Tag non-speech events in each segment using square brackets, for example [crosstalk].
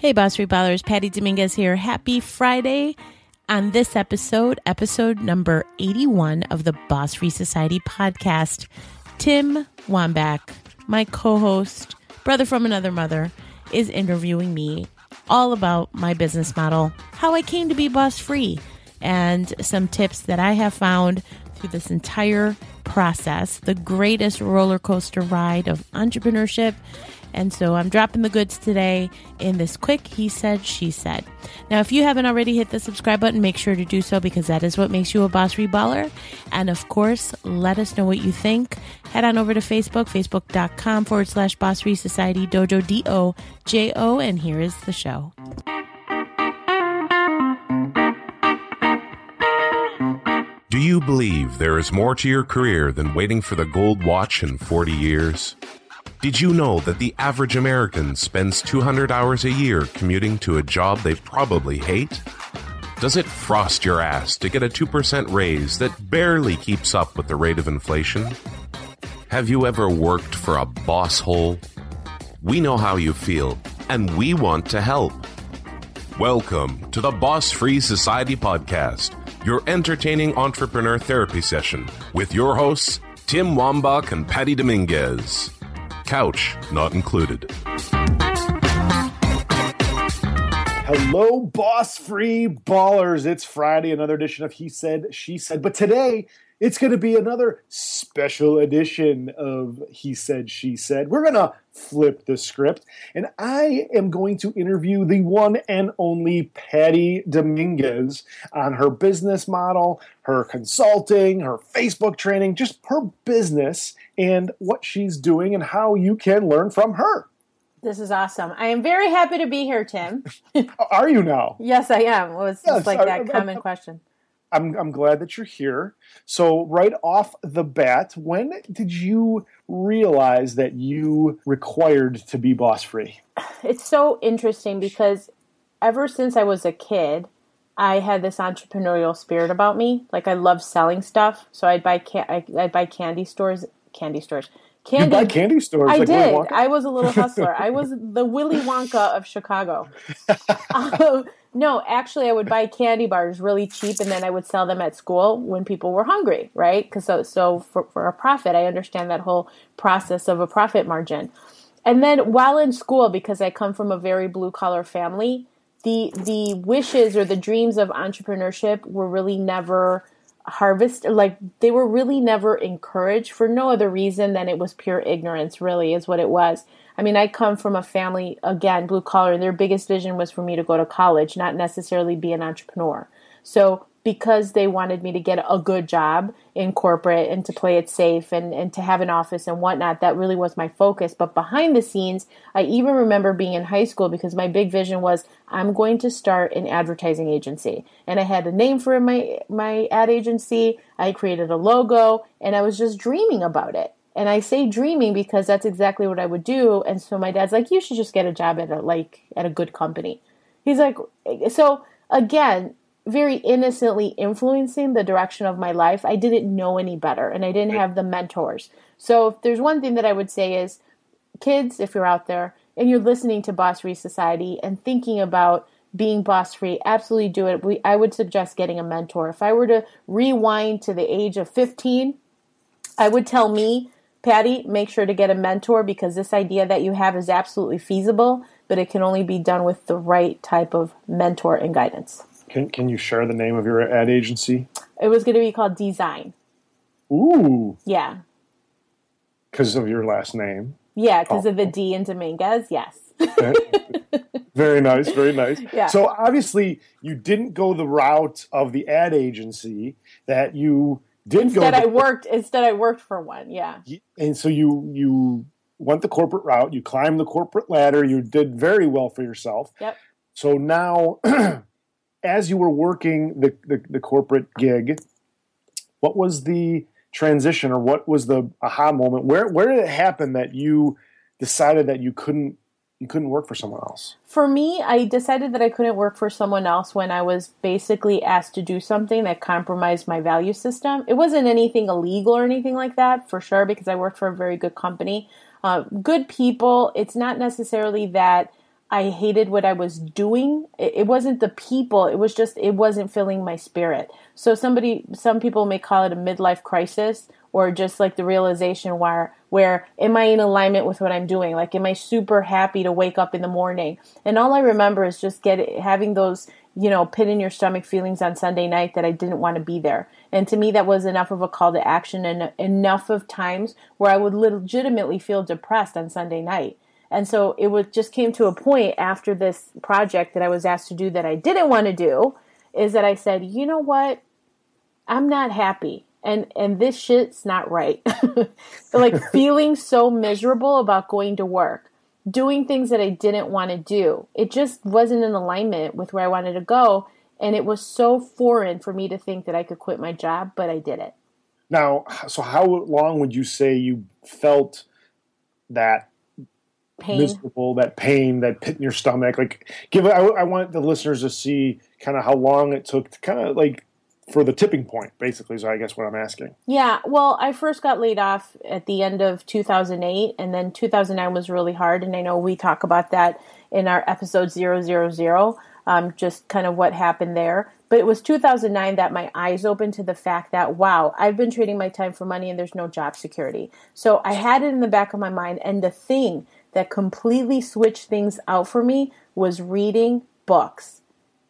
Hey, Boss Free Ballers, Patty Dominguez here. Happy Friday. On this episode, episode number 81 of the Boss Free Society podcast, Tim Wambach, my co host, brother from another mother, is interviewing me all about my business model, how I came to be boss free, and some tips that I have found through this entire process, the greatest roller coaster ride of entrepreneurship and so I'm dropping the goods today in this quick He Said, She Said. Now, if you haven't already hit the subscribe button, make sure to do so because that is what makes you a boss free baller. And of course, let us know what you think. Head on over to Facebook, facebook.com forward slash boss society dojo D O J O. And here is the show. Do you believe there is more to your career than waiting for the gold watch in 40 years? Did you know that the average American spends 200 hours a year commuting to a job they probably hate? Does it frost your ass to get a 2% raise that barely keeps up with the rate of inflation? Have you ever worked for a boss hole? We know how you feel, and we want to help. Welcome to the Boss Free Society Podcast, your entertaining entrepreneur therapy session with your hosts, Tim Wambach and Patty Dominguez. Couch not included. Hello, boss free ballers. It's Friday, another edition of He Said, She Said. But today, it's going to be another special edition of He Said, She Said. We're going to flip the script, and I am going to interview the one and only Patty Dominguez on her business model, her consulting, her Facebook training, just her business and what she's doing and how you can learn from her. This is awesome. I am very happy to be here, Tim. [laughs] Are you now? Yes, I am. It was yes, like that I, common I, question. I'm, I'm glad that you're here. So, right off the bat, when did you realize that you required to be boss free? It's so interesting because ever since I was a kid, I had this entrepreneurial spirit about me. Like I love selling stuff, so I'd buy can- I'd buy candy stores candy stores. Candy, you buy candy stores. I like did. I was a little hustler. I was [laughs] the Willy Wonka of Chicago. uh, [laughs] no, actually, I would buy candy bars really cheap, and then I would sell them at school when people were hungry, right? Because so, so for, for a profit, I understand that whole process of a profit margin. And then while in school, because I come from a very blue collar family, the the wishes or the dreams of entrepreneurship were really never harvest like they were really never encouraged for no other reason than it was pure ignorance really is what it was. I mean i come from a family again blue collar and their biggest vision was for me to go to college not necessarily be an entrepreneur. So because they wanted me to get a good job in corporate and to play it safe and, and to have an office and whatnot. That really was my focus. But behind the scenes, I even remember being in high school because my big vision was I'm going to start an advertising agency. And I had a name for my, my ad agency. I created a logo and I was just dreaming about it. And I say dreaming because that's exactly what I would do. And so my dad's like, you should just get a job at a, like, at a good company. He's like, so again, very innocently influencing the direction of my life. I didn't know any better and I didn't have the mentors. So if there's one thing that I would say is kids, if you're out there and you're listening to Boss Free Society and thinking about being boss free, absolutely do it. We, I would suggest getting a mentor. If I were to rewind to the age of 15, I would tell me, Patty, make sure to get a mentor because this idea that you have is absolutely feasible, but it can only be done with the right type of mentor and guidance. Can Can you share the name of your ad agency? It was going to be called Design. Ooh. Yeah. Because of your last name. Yeah, because oh. of the oh. D in Dominguez. Yes. [laughs] very nice, very nice. Yeah. So obviously, you didn't go the route of the ad agency that you did instead go. I worked instead. I worked for one. Yeah. And so you you went the corporate route. You climbed the corporate ladder. You did very well for yourself. Yep. So now [clears throat] as you were working the, the, the corporate gig, what was the transition or what was the aha moment? Where where did it happen that you decided that you couldn't you couldn't work for someone else? For me, I decided that I couldn't work for someone else when I was basically asked to do something that compromised my value system. It wasn't anything illegal or anything like that, for sure, because I worked for a very good company. Uh, good people. It's not necessarily that I hated what I was doing. It, it, wasn't the people. It was just it wasn't filling my spirit. So somebody, some people may call it a midlife crisis, or just like the realization where where am I in alignment with what I'm doing? Like, am I super happy to wake up in the morning? And all I remember is just get having those you know pit in your stomach feelings on Sunday night that I didn't want to be there. And to me, that was enough of a call to action and enough of times where I would legitimately feel depressed on Sunday night and so it was just came to a point after this project that I was asked to do that I didn't want to do is that I said, "You know what? I'm not happy." And and this shit's not right. [laughs] like [laughs] feeling so miserable about going to work, doing things that I didn't want to do. It just wasn't in alignment with where I wanted to go, and it was so foreign for me to think that I could quit my job, but I did it. Now, so how long would you say you felt that pain. miserable, that pain, that pit in your stomach. Like, give. I, I want the listeners to see kind of how long it took to kind of like for the tipping point, basically. So I guess what I'm asking. Yeah. Well, I first got laid off at the end of 2008, and then 2009 was really hard. And I know we talk about that in our episode 000. Um, just kind of what happened there. But it was 2009 that my eyes opened to the fact that, wow, I've been trading my time for money and there's no job security. So I had it in the back of my mind. And the thing that completely switched things out for me was reading books.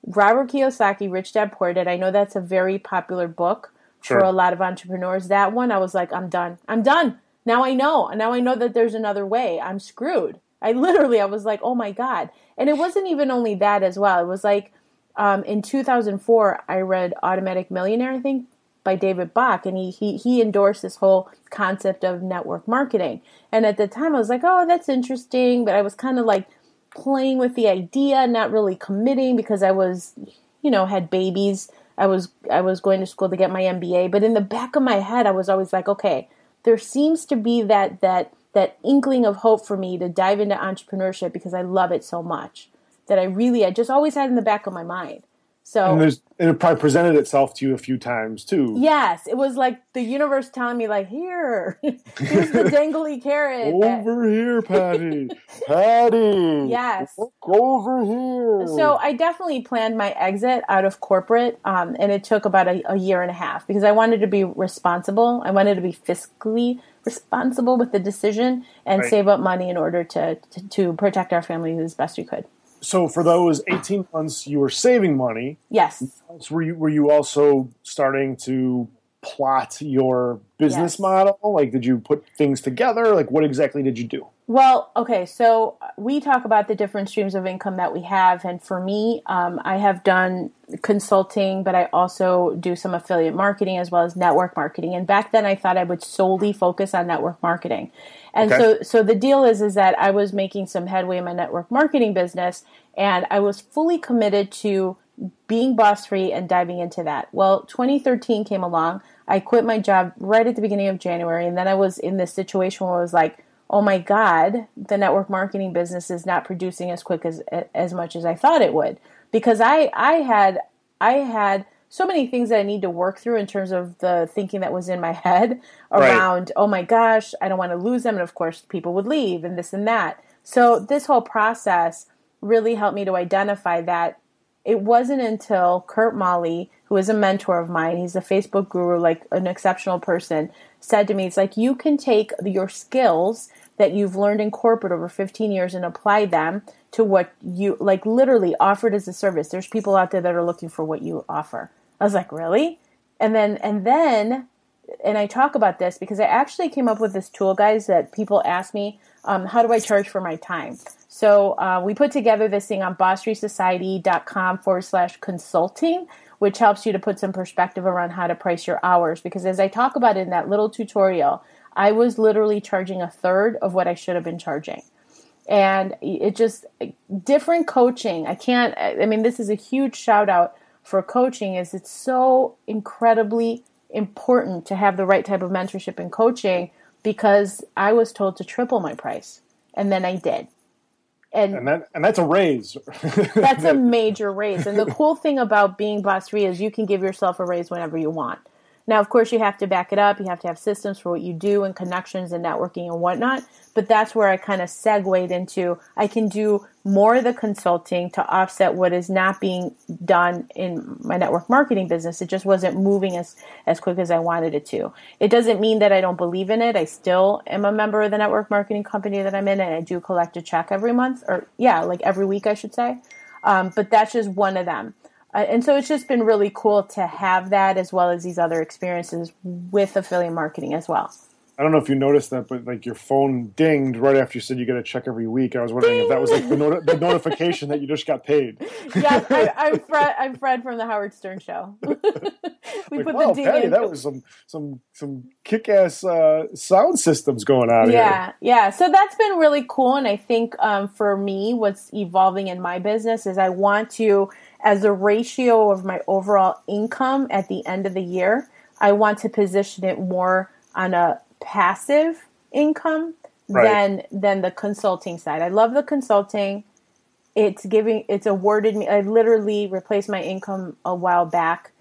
Robert Kiyosaki, Rich Dad Poor Dad. I know that's a very popular book sure. for a lot of entrepreneurs. That one, I was like, I'm done. I'm done. Now I know. Now I know that there's another way. I'm screwed. I literally, I was like, oh my God. And it wasn't even only that as well. It was like um, in 2004, I read Automatic Millionaire, I think, by David Bach, and he, he he endorsed this whole concept of network marketing. And at the time, I was like, oh, that's interesting, but I was kind of like playing with the idea, not really committing because I was, you know, had babies. I was I was going to school to get my MBA, but in the back of my head, I was always like, okay, there seems to be that that that inkling of hope for me to dive into entrepreneurship because I love it so much that I really I just always had in the back of my mind. So and, and, it probably presented itself to you a few times too. Yes, it was like the universe telling me, like, here, [laughs] here's the [laughs] dangly carrot. Over that... here, Patty, Patty. Yes, Look over here. So I definitely planned my exit out of corporate, um, and it took about a, a year and a half because I wanted to be responsible. I wanted to be fiscally responsible with the decision and right. save up money in order to, to to protect our family as best we could so for those 18 months you were saving money. Yes. Were you were you also starting to plot your business yes. model like did you put things together like what exactly did you do well okay so we talk about the different streams of income that we have and for me um, i have done consulting but i also do some affiliate marketing as well as network marketing and back then i thought i would solely focus on network marketing and okay. so, so the deal is, is that I was making some headway in my network marketing business, and I was fully committed to being boss free and diving into that. Well, 2013 came along. I quit my job right at the beginning of January, and then I was in this situation where I was like, "Oh my god, the network marketing business is not producing as quick as as much as I thought it would." Because I I had I had so many things that I need to work through in terms of the thinking that was in my [laughs] head around, right. oh my gosh, I don't want to lose them. And of course, people would leave and this and that. So, this whole process really helped me to identify that it wasn't until Kurt Molly, who is a mentor of mine, he's a Facebook guru, like an exceptional person, said to me, It's like you can take your skills that you've learned in corporate over 15 years and apply them to what you like literally offered as a service. There's people out there that are looking for what you offer. I was like, really? And then, and then, and I talk about this because I actually came up with this tool, guys, that people ask me, um, how do I charge for my time? So uh, we put together this thing on bossfreesociety.com forward slash consulting, which helps you to put some perspective around how to price your hours. Because as I talk about in that little tutorial, I was literally charging a third of what I should have been charging. And it just different coaching. I can't, I mean, this is a huge shout out for coaching is it's so incredibly important to have the right type of mentorship and coaching because I was told to triple my price and then I did. And, and, that, and that's a raise. [laughs] that's a [laughs] major raise. And the cool thing about being boss free is you can give yourself a raise whenever you want. Now, of course, you have to back it up. You have to have systems for what you do and connections and networking and whatnot. But that's where I kind of segued into I can do more of the consulting to offset what is not being done in my network marketing business. It just wasn't moving as, as quick as I wanted it to. It doesn't mean that I don't believe in it. I still am a member of the network marketing company that I'm in and I do collect a check every month or yeah, like every week, I should say. Um, but that's just one of them. Uh, and so it's just been really cool to have that as well as these other experiences with affiliate marketing as well. I don't know if you noticed that, but like your phone dinged right after you said you get a check every week. I was wondering Ding! if that was like the, not- the, notification that you just got paid. [laughs] Yeah, I, am Fred. I'm Fred from the Howard Stern Show. [laughs] we [laughs] like, put wow, the ding Patty, in. that was some some some kick-ass uh, sound systems going on yeah, here. Yeah, So that's been really cool, and I think um, for me, what's evolving in my business is I want to, as a ratio of my overall income at the end of the year, I want to position it more on a passive income right. than than the consulting side. I love the consulting. It's giving it's awarded me. I literally replaced my income a while back,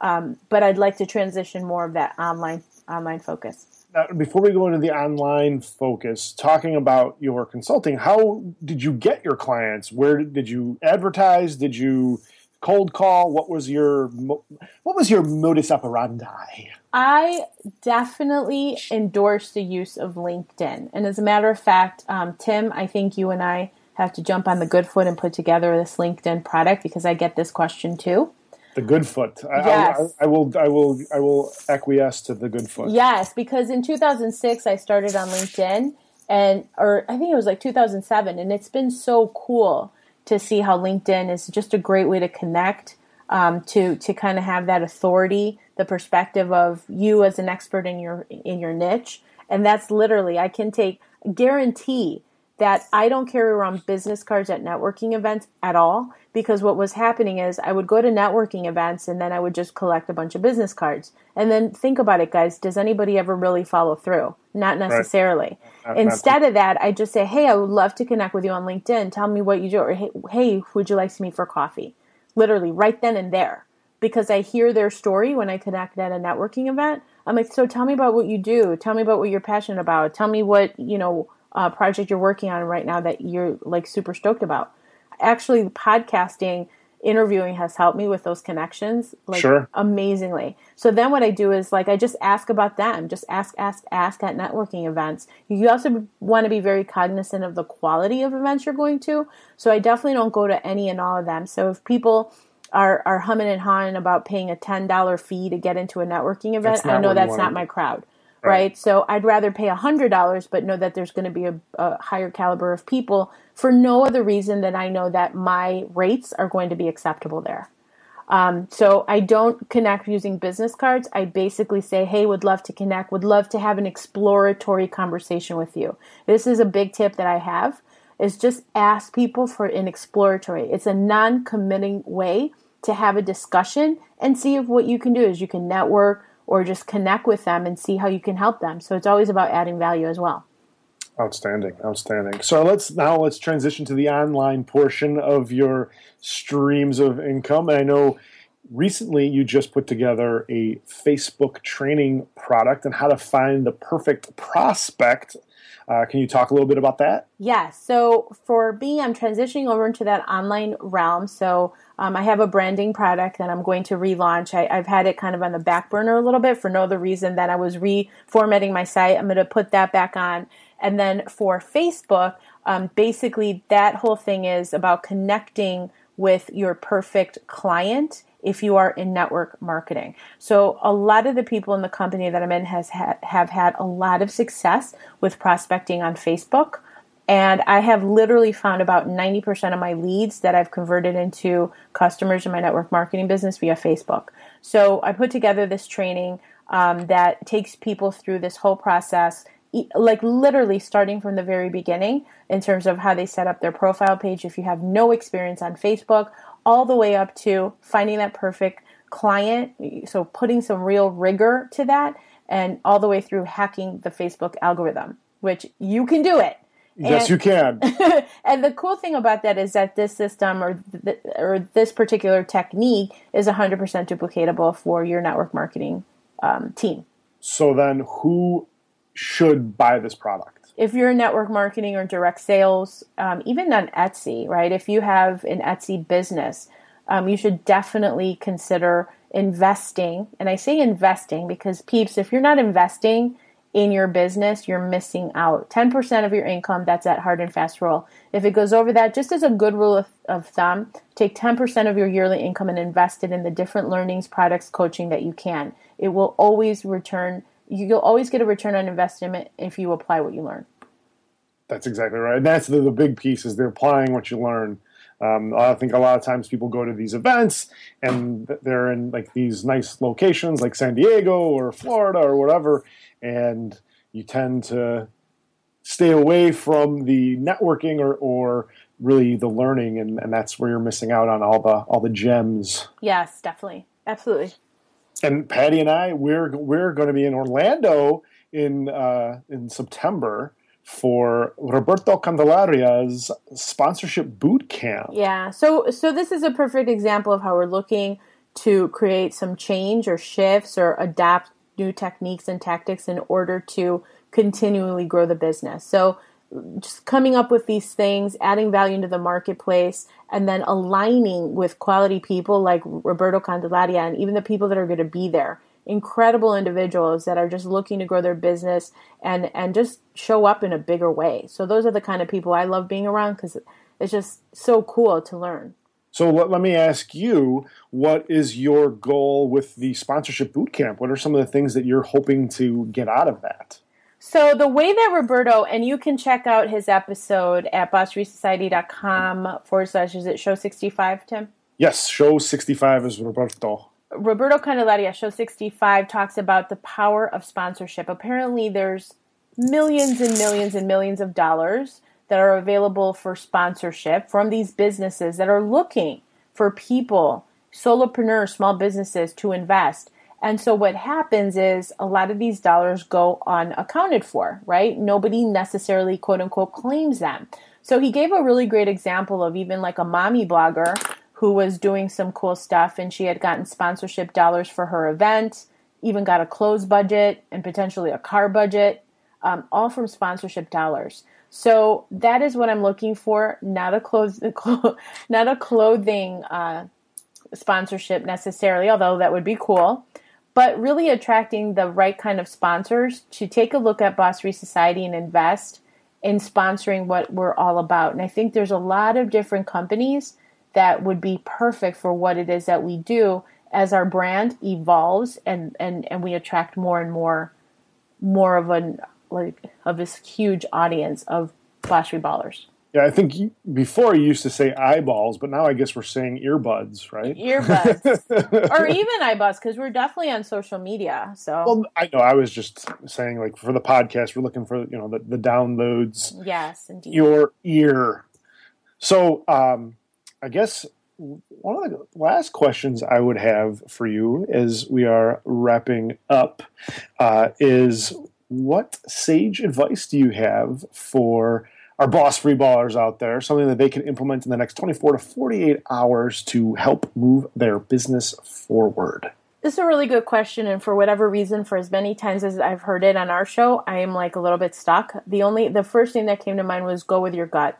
um, but I'd like to transition more of that online online focus. Now, before we go into the online focus, talking about your consulting, how did you get your clients? Where did you advertise? Did you cold call? What was your what was your modus operandi? I definitely endorse the use of LinkedIn, and as a matter of fact, um, Tim, I think you and I have to jump on the good foot and put together this LinkedIn product because I get this question too. The good foot. I, yes. I, I, will. I will. I will acquiesce to the good foot. Yes, because in 2006 I started on LinkedIn, and or I think it was like 2007, and it's been so cool to see how LinkedIn is just a great way to connect, um, to to kind of have that authority, the perspective of you as an expert in your in your niche, and that's literally I can take guarantee that I don't carry around business cards at networking events at all because what was happening is I would go to networking events and then I would just collect a bunch of business cards. And then think about it, guys. Does anybody ever really follow through? Not necessarily. Right. Instead of that, I just say, hey, I would love to connect with you on LinkedIn. Tell me what you do. Or hey, hey would you like to meet for coffee? Literally, right then and there. Because I hear their story when I connect at a networking event. I'm like, so tell me about what you do. Tell me about what you're passionate about. Tell me what, you know, uh, project you're working on right now that you're like super stoked about. Actually, podcasting, interviewing has helped me with those connections like sure. amazingly. So then what I do is like I just ask about them, just ask, ask, ask at networking events. You also want to be very cognizant of the quality of events you're going to. So I definitely don't go to any and all of them. So if people are, are humming and hawing about paying a $10 fee to get into a networking event, I know that's not my crowd right? right? So I'd rather pay a hundred dollars, but know that there's going to be a, a, higher caliber of people for no other reason than I know that my rates are going to be acceptable there. Um, so I don't connect using business cards. I basically say, "Hey, would love to connect. Would love to have an exploratory conversation with you." This is a big tip that I have: is just ask people for an exploratory. It's a non-committing way to have a discussion and see if what you can do is you can network or just connect with them and see how you can help them. So it's always about adding value as well. Outstanding, outstanding. So let's now let's transition to the online portion of your streams of income. And I know recently you just put together a Facebook training product on how to find the perfect prospect. Uh, can you talk a little bit about that? Yeah, so for me, I'm transitioning over into that online realm. So um, I have a branding product that I'm going to relaunch. I, have had it kind of on the back burner a little bit for no other reason than I was reformatting my site. I'm going to put that back on. And then for Facebook, um, basically that whole thing is about connecting with your perfect client if you are in network marketing. So a lot of the people in the company that I'm in has had, have had a lot of success with prospecting on Facebook. And I have literally found about 90% of my leads that I've converted into customers in my network marketing business via Facebook. So I put together this training um, that takes people through this whole process, like literally starting from the very beginning in terms of how they set up their profile page if you have no experience on Facebook, all the way up to finding that perfect client. So putting some real rigor to that, and all the way through hacking the Facebook algorithm, which you can do it Yes, and, you can. [laughs] and the cool thing about that is that this system or th- or this particular technique is 100% duplicatable for your network marketing um, team. So then, who should buy this product? If you're in network marketing or direct sales, um, even on Etsy, right? If you have an Etsy business, um, you should definitely consider investing. And I say investing because, peeps, if you're not investing in your business, you're missing out. 10% of your income, that's that hard and fast rule. If it goes over that, just as a good rule of, of thumb, take 10% of your yearly income and invest it in the different learnings, products, coaching that you can. It will always return, you'll always get a return on investment if you apply what you learn. That's exactly right. And that's the, the big piece is they're applying what you learn. Um, I think a lot of times people go to these events and they're in like these nice locations like San Diego or Florida or whatever, and you tend to stay away from the networking or, or really the learning, and, and that's where you're missing out on all the all the gems. Yes, definitely, absolutely. And Patty and I, we're we're going to be in Orlando in uh, in September for Roberto Candelaria's sponsorship boot camp. Yeah. So so this is a perfect example of how we're looking to create some change or shifts or adapt new techniques and tactics in order to continually grow the business. So just coming up with these things, adding value into the marketplace, and then aligning with quality people like Roberto Candelaria and even the people that are going to be there incredible individuals that are just looking to grow their business and and just show up in a bigger way. So those are the kind of people I love being around because it's just so cool to learn. So let, let me ask you, what is your goal with the sponsorship bootcamp? What are some of the things that you're hoping to get out of that? So the way that Roberto, and you can check out his episode at bossfreesociety.com forward slash, is it show 65, Tim? Yes, show 65 is Roberto. Roberto Candelaria, Show 65, talks about the power of sponsorship. Apparently, there's millions and millions and millions of dollars that are available for sponsorship from these businesses that are looking for people, solopreneurs, small businesses to invest. And so what happens is a lot of these dollars go unaccounted for, right? Nobody necessarily quote unquote claims them. So he gave a really great example of even like a mommy blogger who was doing some cool stuff and she had gotten sponsorship dollars for her event, even got a clothes budget and potentially a car budget, um, all from sponsorship dollars. So that is what I'm looking for, not a clothes, [laughs] not a clothing uh, sponsorship necessarily, although that would be cool, but really attracting the right kind of sponsors to take a look at Boss Free Society and invest in sponsoring what we're all about. And I think there's a lot of different companies that would be perfect for what it is that we do as our brand evolves and and and we attract more and more more of an like of this huge audience of flashy ballers. Yeah, I think before you used to say eyeballs, but now I guess we're saying earbuds, right? Earbuds, [laughs] or even eyeballs, because we're definitely on social media. So, well, I know. I was just saying, like for the podcast, we're looking for you know the, the downloads. Yes, indeed. Your ear. So, um, I guess one of the last questions I would have for you as we are wrapping up uh, is what sage advice do you have for our boss free ballers out there? Something that they can implement in the next 24 to 48 hours to help move their business forward? This is a really good question, and for whatever reason, for as many times as I've heard it on our show, I am like a little bit stuck. The only, the first thing that came to mind was go with your gut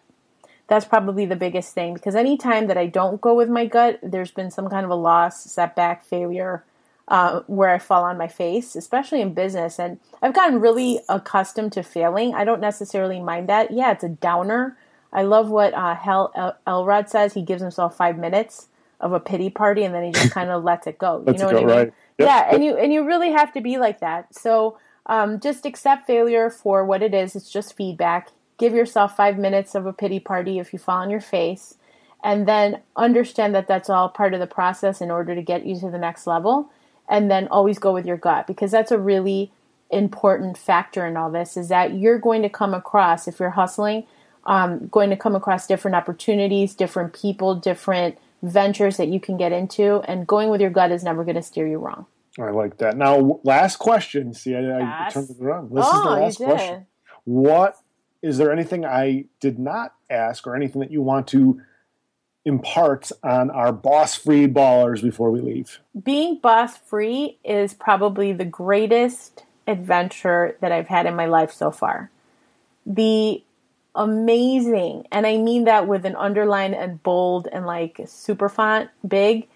that's probably the biggest thing because anytime that I don't go with my gut, there's been some kind of a loss, setback, failure, uh, where I fall on my face, especially in business. And I've gotten really accustomed to failing. I don't necessarily mind that. Yeah, it's a downer. I love what uh, Hal El- Elrod says. He gives himself five minutes of a pity party, and then he just [laughs] kind of lets it go. You know what go, I mean? Right. Yep. Yeah, and you and you really have to be like that. So um, just accept failure for what it is. It's just feedback give yourself five minutes of a pity party if you fall on your face, and then understand that that's all part of the process in order to get you to the next level. And then always go with your gut because that's a really important factor in all this is that you're going to come across, if you're hustling, um, going to come across different opportunities, different people, different ventures that you can get into, and going with your gut is never going to steer you wrong. I like that. Now, last question. See, I, I turned it around. This oh, is the last question. What is there anything I did not ask or anything that you want to impart on our boss free ballers before we leave? Being boss free is probably the greatest adventure that I've had in my life so far. The amazing, and I mean that with an underline and bold and like super font big,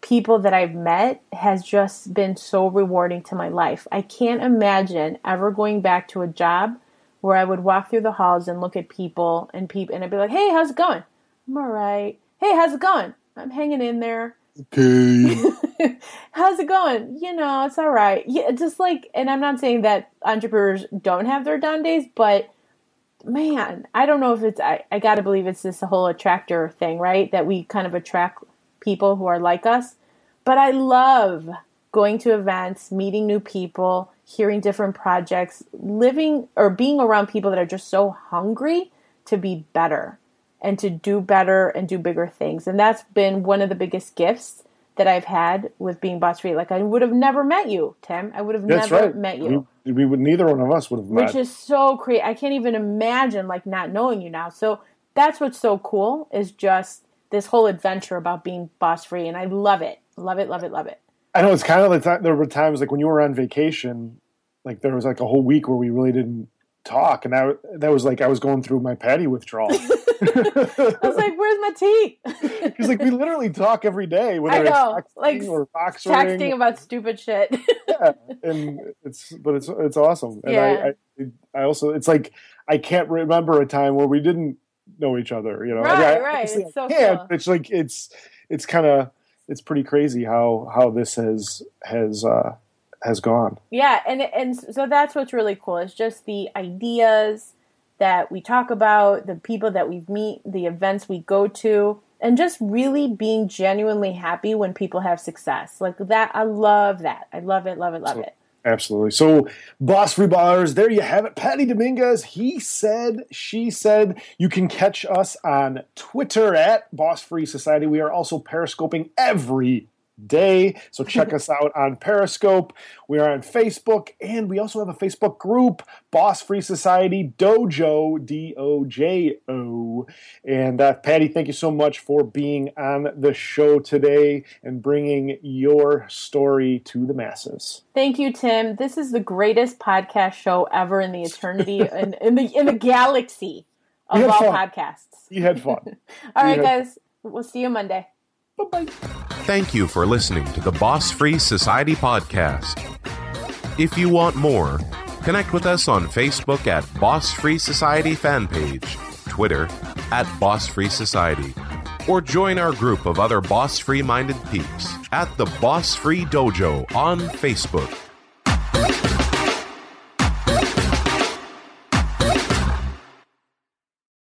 people that I've met has just been so rewarding to my life. I can't imagine ever going back to a job where I would walk through the halls and look at people and people and I'd be like, "Hey, how's it going?" "I'm all right." "Hey, how's it going?" "I'm hanging in there." Okay. [laughs] how's it going? You know, it's all right. Yeah, just like, and I'm not saying that entrepreneurs don't have their down days, but man, I don't know if it's, I, I got to believe it's this whole attractor thing, right? That we kind of attract people who are like us. But I love going to events, meeting new people, hearing different projects, living or being around people that are just so hungry to be better and to do better and do bigger things. And that's been one of the biggest gifts that I've had with being boss free. Like I would have never met you, Tim. I would have That's never right. met you. We, we would neither one of us would have met. Which is so crazy. I can't even imagine like not knowing you now. So that's what's so cool is just this whole adventure about being boss free and I love it. Love it, love it, love it. I know it's kind of like. There were times like when you were on vacation, like there was like a whole week where we really didn't talk, and that that was like I was going through my patty withdrawal. [laughs] I was like, "Where's my tea?" [laughs] Because like we literally talk every day, whether I know, it's texting like or box texting about stupid shit. [laughs] yeah, and it's but it's it's awesome. And Yeah. I, I I also it's like I can't remember a time where we didn't know each other. You know, Right, I, right. It's so cool. It's like it's it's kind of it's pretty crazy how how this has has uh has gone. Yeah, and and so that's what's really cool. It's just the ideas that we talk about, the people that we meet, the events we go to, and just really being genuinely happy when people have success. Like that I love that. I love it, love it, love So- it. Absolutely. So, Boss Free Ballers, there you have it. Patty Dominguez, he said, she said. You can catch us on Twitter at Boss Free Society. We are also periscoping every day. So, [laughs] check us out on Periscope. We are on Facebook, and we also have a Facebook group, Boss Free Society Dojo, D O J O. And uh, Patty, thank you so much for being on the show today and bringing your story to the masses. Thank you, Tim. This is the greatest podcast show ever in the eternity [laughs] in, in the in the galaxy of all fun. podcasts. You had fun. [laughs] All right, guys. We'll see you Monday. Bye bye. Thank you for listening to the Boss Free Society podcast. If you want more, connect with us on Facebook at Boss Free Society fan page, Twitter at Boss Free Society, or join our group of other boss free minded peeps at the Boss Free Dojo on Facebook.